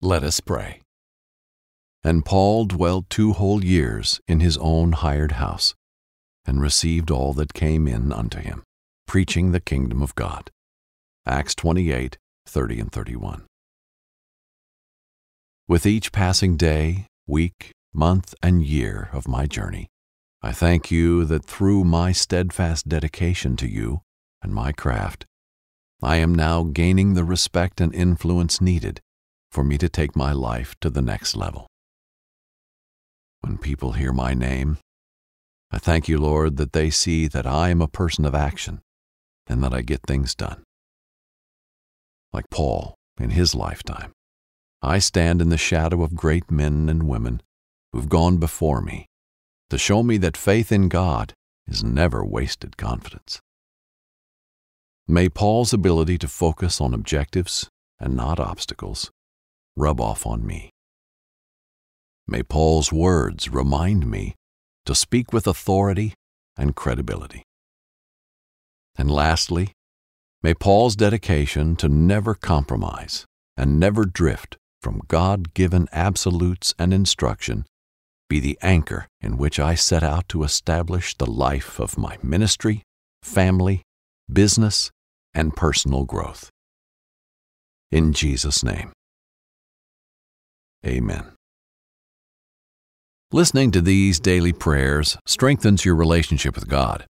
Let us pray. And Paul dwelt two whole years in his own hired house, and received all that came in unto him, preaching the kingdom of God. Acts 28 30 and 31. With each passing day, week, month, and year of my journey, I thank you that through my steadfast dedication to you and my craft, I am now gaining the respect and influence needed for me to take my life to the next level. When people hear my name, I thank you, Lord, that they see that I am a person of action and that I get things done. Like Paul in his lifetime, I stand in the shadow of great men and women who've gone before me to show me that faith in God is never wasted confidence. May Paul's ability to focus on objectives and not obstacles rub off on me. May Paul's words remind me to speak with authority and credibility. And lastly, may Paul's dedication to never compromise and never drift from God given absolutes and instruction be the anchor in which I set out to establish the life of my ministry, family, business, and personal growth. In Jesus' name. Amen. Listening to these daily prayers strengthens your relationship with God.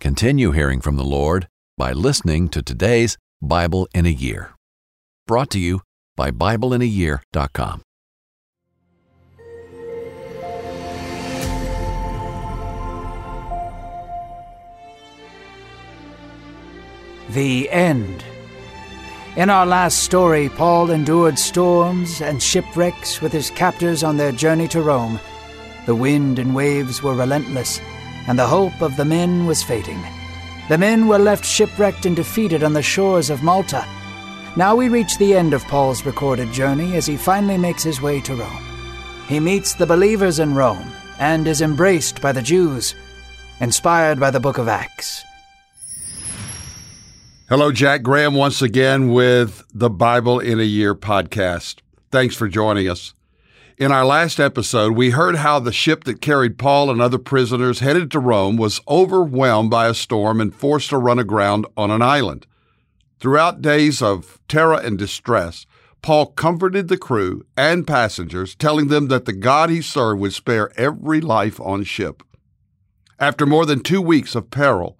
Continue hearing from the Lord by listening to today's Bible in a Year. Brought to you by BibleInAYear.com. The End. In our last story, Paul endured storms and shipwrecks with his captors on their journey to Rome. The wind and waves were relentless, and the hope of the men was fading. The men were left shipwrecked and defeated on the shores of Malta. Now we reach the end of Paul's recorded journey as he finally makes his way to Rome. He meets the believers in Rome and is embraced by the Jews, inspired by the book of Acts. Hello, Jack Graham, once again with the Bible in a Year podcast. Thanks for joining us. In our last episode, we heard how the ship that carried Paul and other prisoners headed to Rome was overwhelmed by a storm and forced to run aground on an island. Throughout days of terror and distress, Paul comforted the crew and passengers, telling them that the God he served would spare every life on ship. After more than two weeks of peril,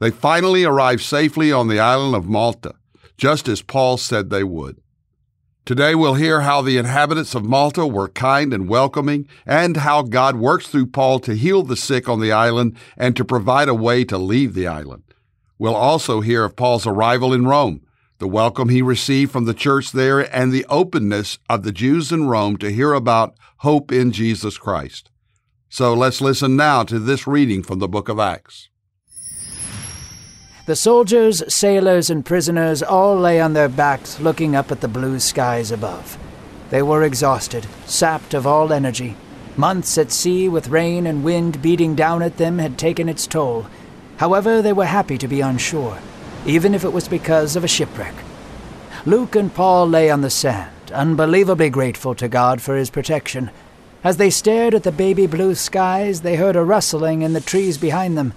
they finally arrived safely on the island of Malta, just as Paul said they would. Today we'll hear how the inhabitants of Malta were kind and welcoming, and how God works through Paul to heal the sick on the island and to provide a way to leave the island. We'll also hear of Paul's arrival in Rome, the welcome he received from the church there, and the openness of the Jews in Rome to hear about hope in Jesus Christ. So let's listen now to this reading from the book of Acts. The soldiers, sailors, and prisoners all lay on their backs looking up at the blue skies above. They were exhausted, sapped of all energy. Months at sea with rain and wind beating down at them had taken its toll. However, they were happy to be on shore, even if it was because of a shipwreck. Luke and Paul lay on the sand, unbelievably grateful to God for his protection. As they stared at the baby blue skies, they heard a rustling in the trees behind them.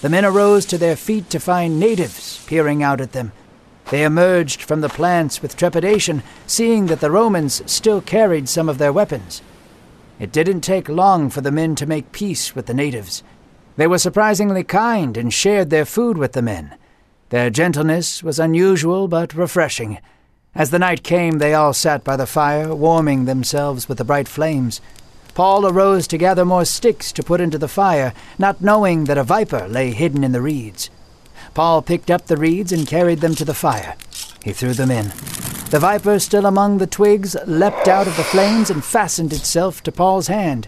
The men arose to their feet to find natives peering out at them. They emerged from the plants with trepidation, seeing that the Romans still carried some of their weapons. It didn't take long for the men to make peace with the natives. They were surprisingly kind and shared their food with the men. Their gentleness was unusual but refreshing. As the night came, they all sat by the fire, warming themselves with the bright flames. Paul arose to gather more sticks to put into the fire, not knowing that a viper lay hidden in the reeds. Paul picked up the reeds and carried them to the fire. He threw them in. The viper, still among the twigs, leapt out of the flames and fastened itself to Paul's hand.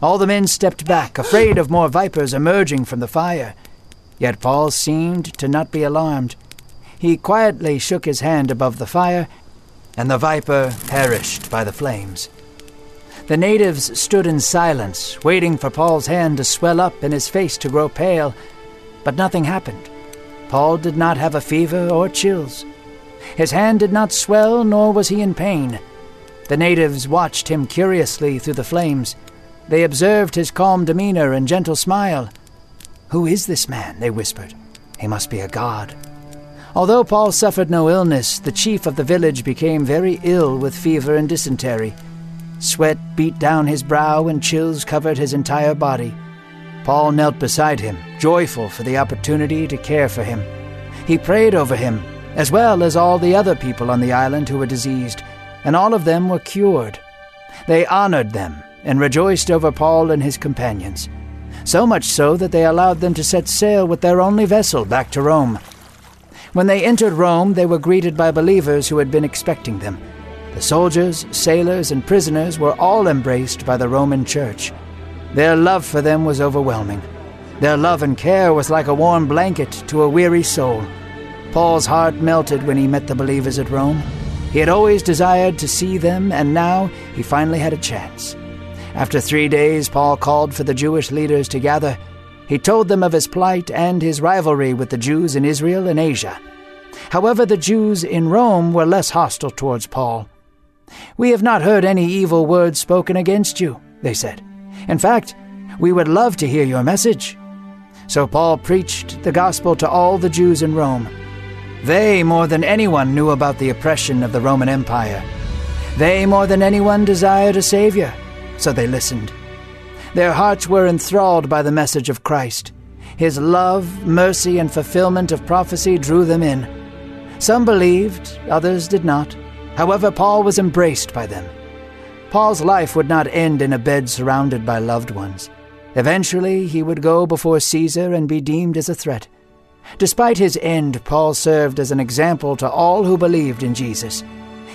All the men stepped back, afraid of more vipers emerging from the fire. Yet Paul seemed to not be alarmed. He quietly shook his hand above the fire, and the viper perished by the flames. The natives stood in silence, waiting for Paul's hand to swell up and his face to grow pale, but nothing happened. Paul did not have a fever or chills. His hand did not swell, nor was he in pain. The natives watched him curiously through the flames. They observed his calm demeanor and gentle smile. Who is this man? they whispered. He must be a god. Although Paul suffered no illness, the chief of the village became very ill with fever and dysentery. Sweat beat down his brow and chills covered his entire body. Paul knelt beside him, joyful for the opportunity to care for him. He prayed over him, as well as all the other people on the island who were diseased, and all of them were cured. They honored them and rejoiced over Paul and his companions, so much so that they allowed them to set sail with their only vessel back to Rome. When they entered Rome, they were greeted by believers who had been expecting them. The soldiers, sailors, and prisoners were all embraced by the Roman Church. Their love for them was overwhelming. Their love and care was like a warm blanket to a weary soul. Paul's heart melted when he met the believers at Rome. He had always desired to see them, and now he finally had a chance. After three days, Paul called for the Jewish leaders to gather. He told them of his plight and his rivalry with the Jews in Israel and Asia. However, the Jews in Rome were less hostile towards Paul. We have not heard any evil words spoken against you, they said. In fact, we would love to hear your message. So Paul preached the gospel to all the Jews in Rome. They, more than anyone, knew about the oppression of the Roman Empire. They, more than anyone, desired a Savior, so they listened. Their hearts were enthralled by the message of Christ. His love, mercy, and fulfillment of prophecy drew them in. Some believed, others did not. However, Paul was embraced by them. Paul's life would not end in a bed surrounded by loved ones. Eventually, he would go before Caesar and be deemed as a threat. Despite his end, Paul served as an example to all who believed in Jesus.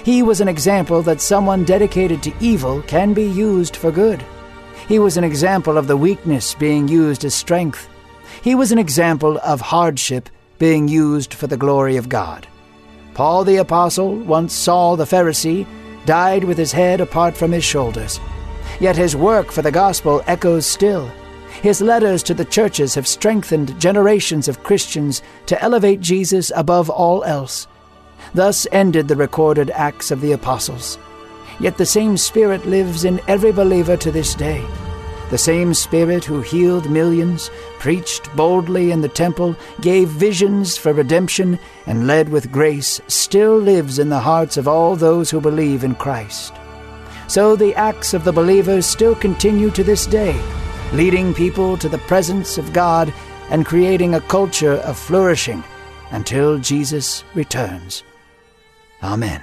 He was an example that someone dedicated to evil can be used for good. He was an example of the weakness being used as strength. He was an example of hardship being used for the glory of God. Paul the Apostle, once Saul the Pharisee, died with his head apart from his shoulders. Yet his work for the gospel echoes still. His letters to the churches have strengthened generations of Christians to elevate Jesus above all else. Thus ended the recorded Acts of the Apostles. Yet the same Spirit lives in every believer to this day. The same Spirit who healed millions, preached boldly in the temple, gave visions for redemption, and led with grace, still lives in the hearts of all those who believe in Christ. So the acts of the believers still continue to this day, leading people to the presence of God and creating a culture of flourishing until Jesus returns. Amen.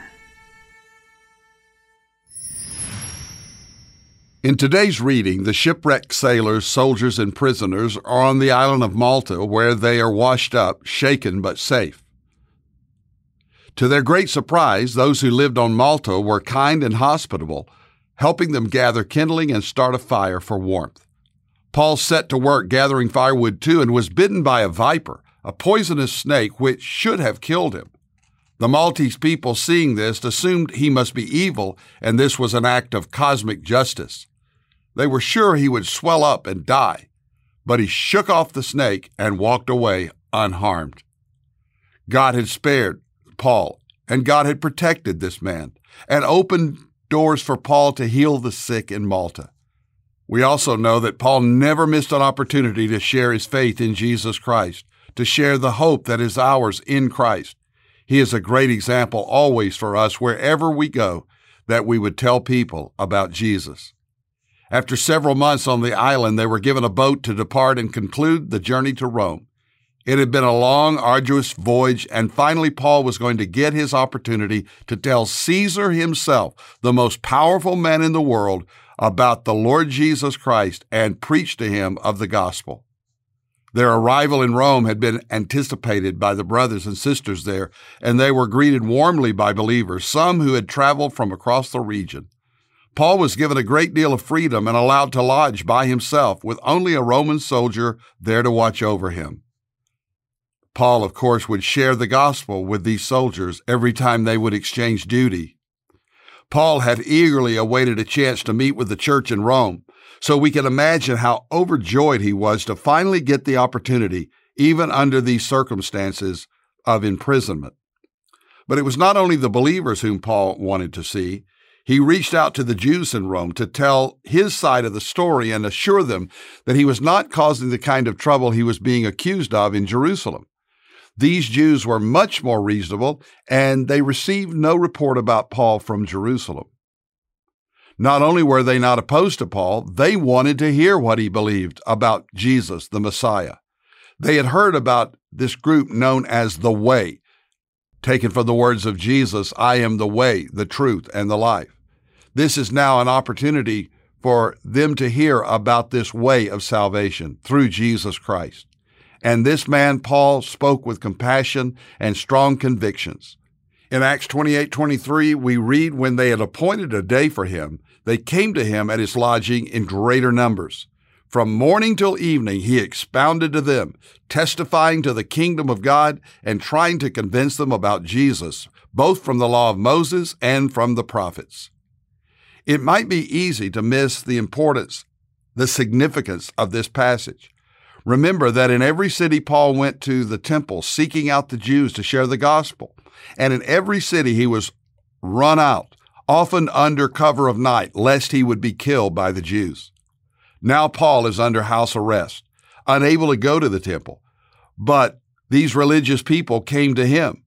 In today's reading, the shipwrecked sailors, soldiers, and prisoners are on the island of Malta where they are washed up, shaken, but safe. To their great surprise, those who lived on Malta were kind and hospitable, helping them gather kindling and start a fire for warmth. Paul set to work gathering firewood too and was bitten by a viper, a poisonous snake which should have killed him. The Maltese people, seeing this, assumed he must be evil and this was an act of cosmic justice. They were sure he would swell up and die, but he shook off the snake and walked away unharmed. God had spared Paul, and God had protected this man and opened doors for Paul to heal the sick in Malta. We also know that Paul never missed an opportunity to share his faith in Jesus Christ, to share the hope that is ours in Christ. He is a great example always for us wherever we go that we would tell people about Jesus. After several months on the island, they were given a boat to depart and conclude the journey to Rome. It had been a long, arduous voyage, and finally Paul was going to get his opportunity to tell Caesar himself, the most powerful man in the world, about the Lord Jesus Christ and preach to him of the gospel. Their arrival in Rome had been anticipated by the brothers and sisters there, and they were greeted warmly by believers, some who had traveled from across the region. Paul was given a great deal of freedom and allowed to lodge by himself with only a Roman soldier there to watch over him. Paul, of course, would share the gospel with these soldiers every time they would exchange duty. Paul had eagerly awaited a chance to meet with the church in Rome, so we can imagine how overjoyed he was to finally get the opportunity, even under these circumstances of imprisonment. But it was not only the believers whom Paul wanted to see, He reached out to the Jews in Rome to tell his side of the story and assure them that he was not causing the kind of trouble he was being accused of in Jerusalem. These Jews were much more reasonable, and they received no report about Paul from Jerusalem. Not only were they not opposed to Paul, they wanted to hear what he believed about Jesus, the Messiah. They had heard about this group known as the Way, taken from the words of Jesus I am the way, the truth, and the life. This is now an opportunity for them to hear about this way of salvation through Jesus Christ. And this man, Paul, spoke with compassion and strong convictions. In Acts 28 23, we read when they had appointed a day for him, they came to him at his lodging in greater numbers. From morning till evening, he expounded to them, testifying to the kingdom of God and trying to convince them about Jesus, both from the law of Moses and from the prophets. It might be easy to miss the importance, the significance of this passage. Remember that in every city Paul went to the temple seeking out the Jews to share the gospel. And in every city he was run out, often under cover of night, lest he would be killed by the Jews. Now Paul is under house arrest, unable to go to the temple. But these religious people came to him.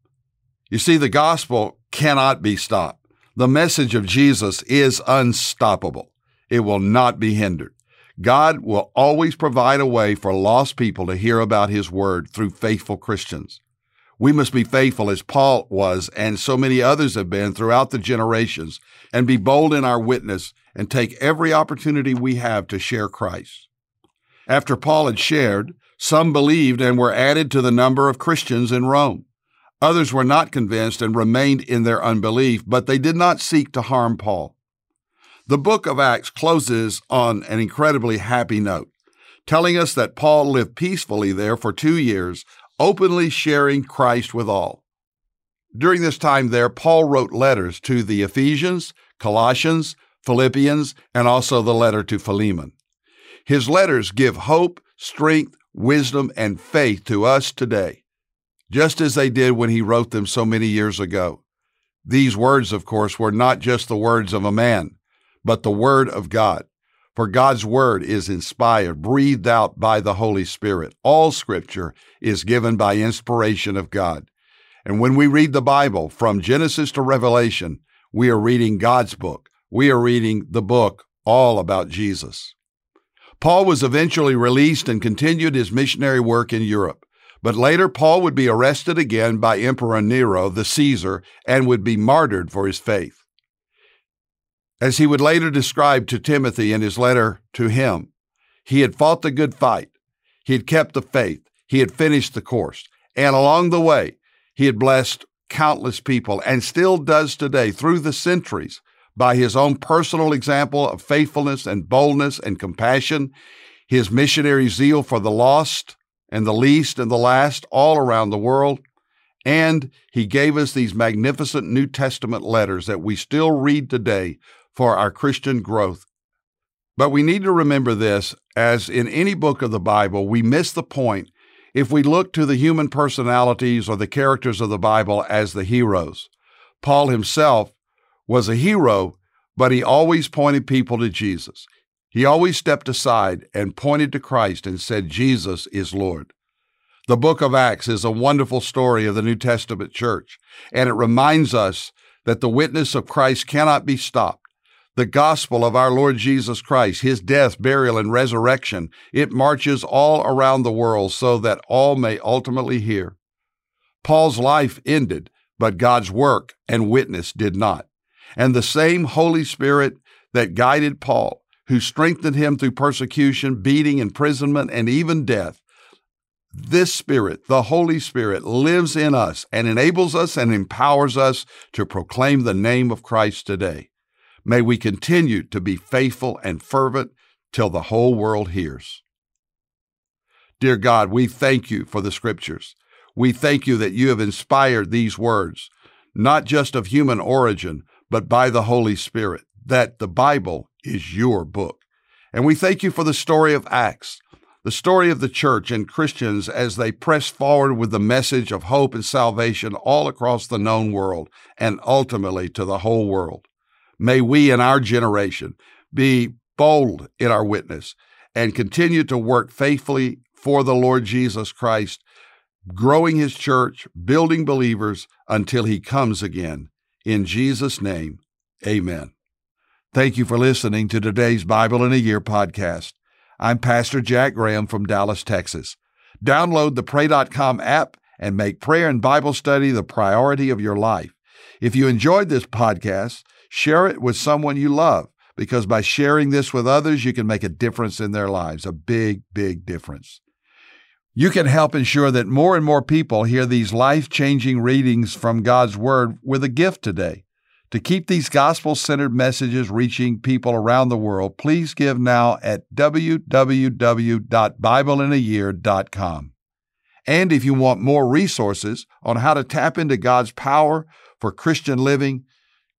You see, the gospel cannot be stopped. The message of Jesus is unstoppable. It will not be hindered. God will always provide a way for lost people to hear about His Word through faithful Christians. We must be faithful as Paul was and so many others have been throughout the generations and be bold in our witness and take every opportunity we have to share Christ. After Paul had shared, some believed and were added to the number of Christians in Rome. Others were not convinced and remained in their unbelief, but they did not seek to harm Paul. The book of Acts closes on an incredibly happy note, telling us that Paul lived peacefully there for two years, openly sharing Christ with all. During this time there, Paul wrote letters to the Ephesians, Colossians, Philippians, and also the letter to Philemon. His letters give hope, strength, wisdom, and faith to us today just as they did when he wrote them so many years ago. These words, of course, were not just the words of a man, but the Word of God. For God's Word is inspired, breathed out by the Holy Spirit. All Scripture is given by inspiration of God. And when we read the Bible from Genesis to Revelation, we are reading God's book. We are reading the book all about Jesus. Paul was eventually released and continued his missionary work in Europe. But later, Paul would be arrested again by Emperor Nero, the Caesar, and would be martyred for his faith. As he would later describe to Timothy in his letter to him, he had fought the good fight, he had kept the faith, he had finished the course, and along the way, he had blessed countless people and still does today through the centuries by his own personal example of faithfulness and boldness and compassion, his missionary zeal for the lost, and the least and the last all around the world. And he gave us these magnificent New Testament letters that we still read today for our Christian growth. But we need to remember this as in any book of the Bible, we miss the point if we look to the human personalities or the characters of the Bible as the heroes. Paul himself was a hero, but he always pointed people to Jesus. He always stepped aside and pointed to Christ and said, Jesus is Lord. The book of Acts is a wonderful story of the New Testament church, and it reminds us that the witness of Christ cannot be stopped. The gospel of our Lord Jesus Christ, his death, burial, and resurrection, it marches all around the world so that all may ultimately hear. Paul's life ended, but God's work and witness did not. And the same Holy Spirit that guided Paul who strengthened him through persecution, beating, imprisonment, and even death. This Spirit, the Holy Spirit, lives in us and enables us and empowers us to proclaim the name of Christ today. May we continue to be faithful and fervent till the whole world hears. Dear God, we thank you for the Scriptures. We thank you that you have inspired these words, not just of human origin, but by the Holy Spirit, that the Bible is your book. And we thank you for the story of Acts, the story of the church and Christians as they press forward with the message of hope and salvation all across the known world and ultimately to the whole world. May we in our generation be bold in our witness and continue to work faithfully for the Lord Jesus Christ, growing his church, building believers until he comes again. In Jesus' name, amen. Thank you for listening to today's Bible in a Year podcast. I'm Pastor Jack Graham from Dallas, Texas. Download the Pray.com app and make prayer and Bible study the priority of your life. If you enjoyed this podcast, share it with someone you love because by sharing this with others, you can make a difference in their lives, a big, big difference. You can help ensure that more and more people hear these life changing readings from God's Word with a gift today. To keep these gospel centered messages reaching people around the world, please give now at www.bibleinayear.com. And if you want more resources on how to tap into God's power for Christian living,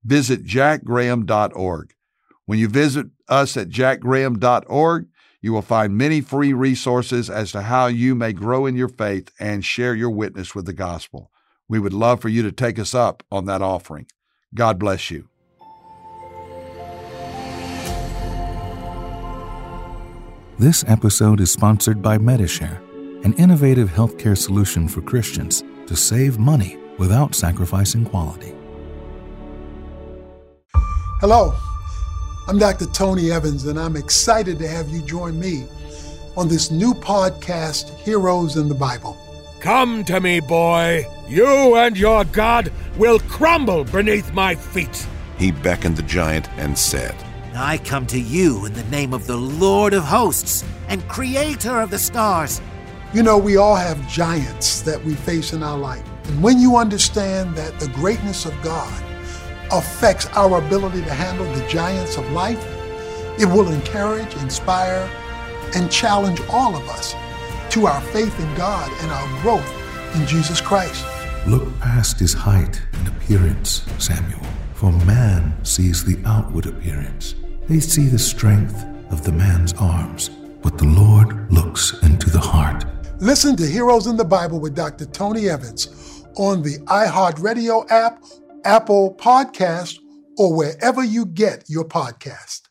visit jackgraham.org. When you visit us at jackgraham.org, you will find many free resources as to how you may grow in your faith and share your witness with the gospel. We would love for you to take us up on that offering. God bless you. This episode is sponsored by Medi-Share, an innovative healthcare solution for Christians to save money without sacrificing quality. Hello, I'm Dr. Tony Evans, and I'm excited to have you join me on this new podcast, Heroes in the Bible. Come to me, boy. You and your God will crumble beneath my feet. He beckoned the giant and said, I come to you in the name of the Lord of hosts and creator of the stars. You know, we all have giants that we face in our life. And when you understand that the greatness of God affects our ability to handle the giants of life, it will encourage, inspire, and challenge all of us to our faith in God and our growth in Jesus Christ. Look past his height and appearance, Samuel, for man sees the outward appearance. They see the strength of the man's arms, but the Lord looks into the heart. Listen to Heroes in the Bible with Dr. Tony Evans on the iHeartRadio app, Apple Podcast, or wherever you get your podcast.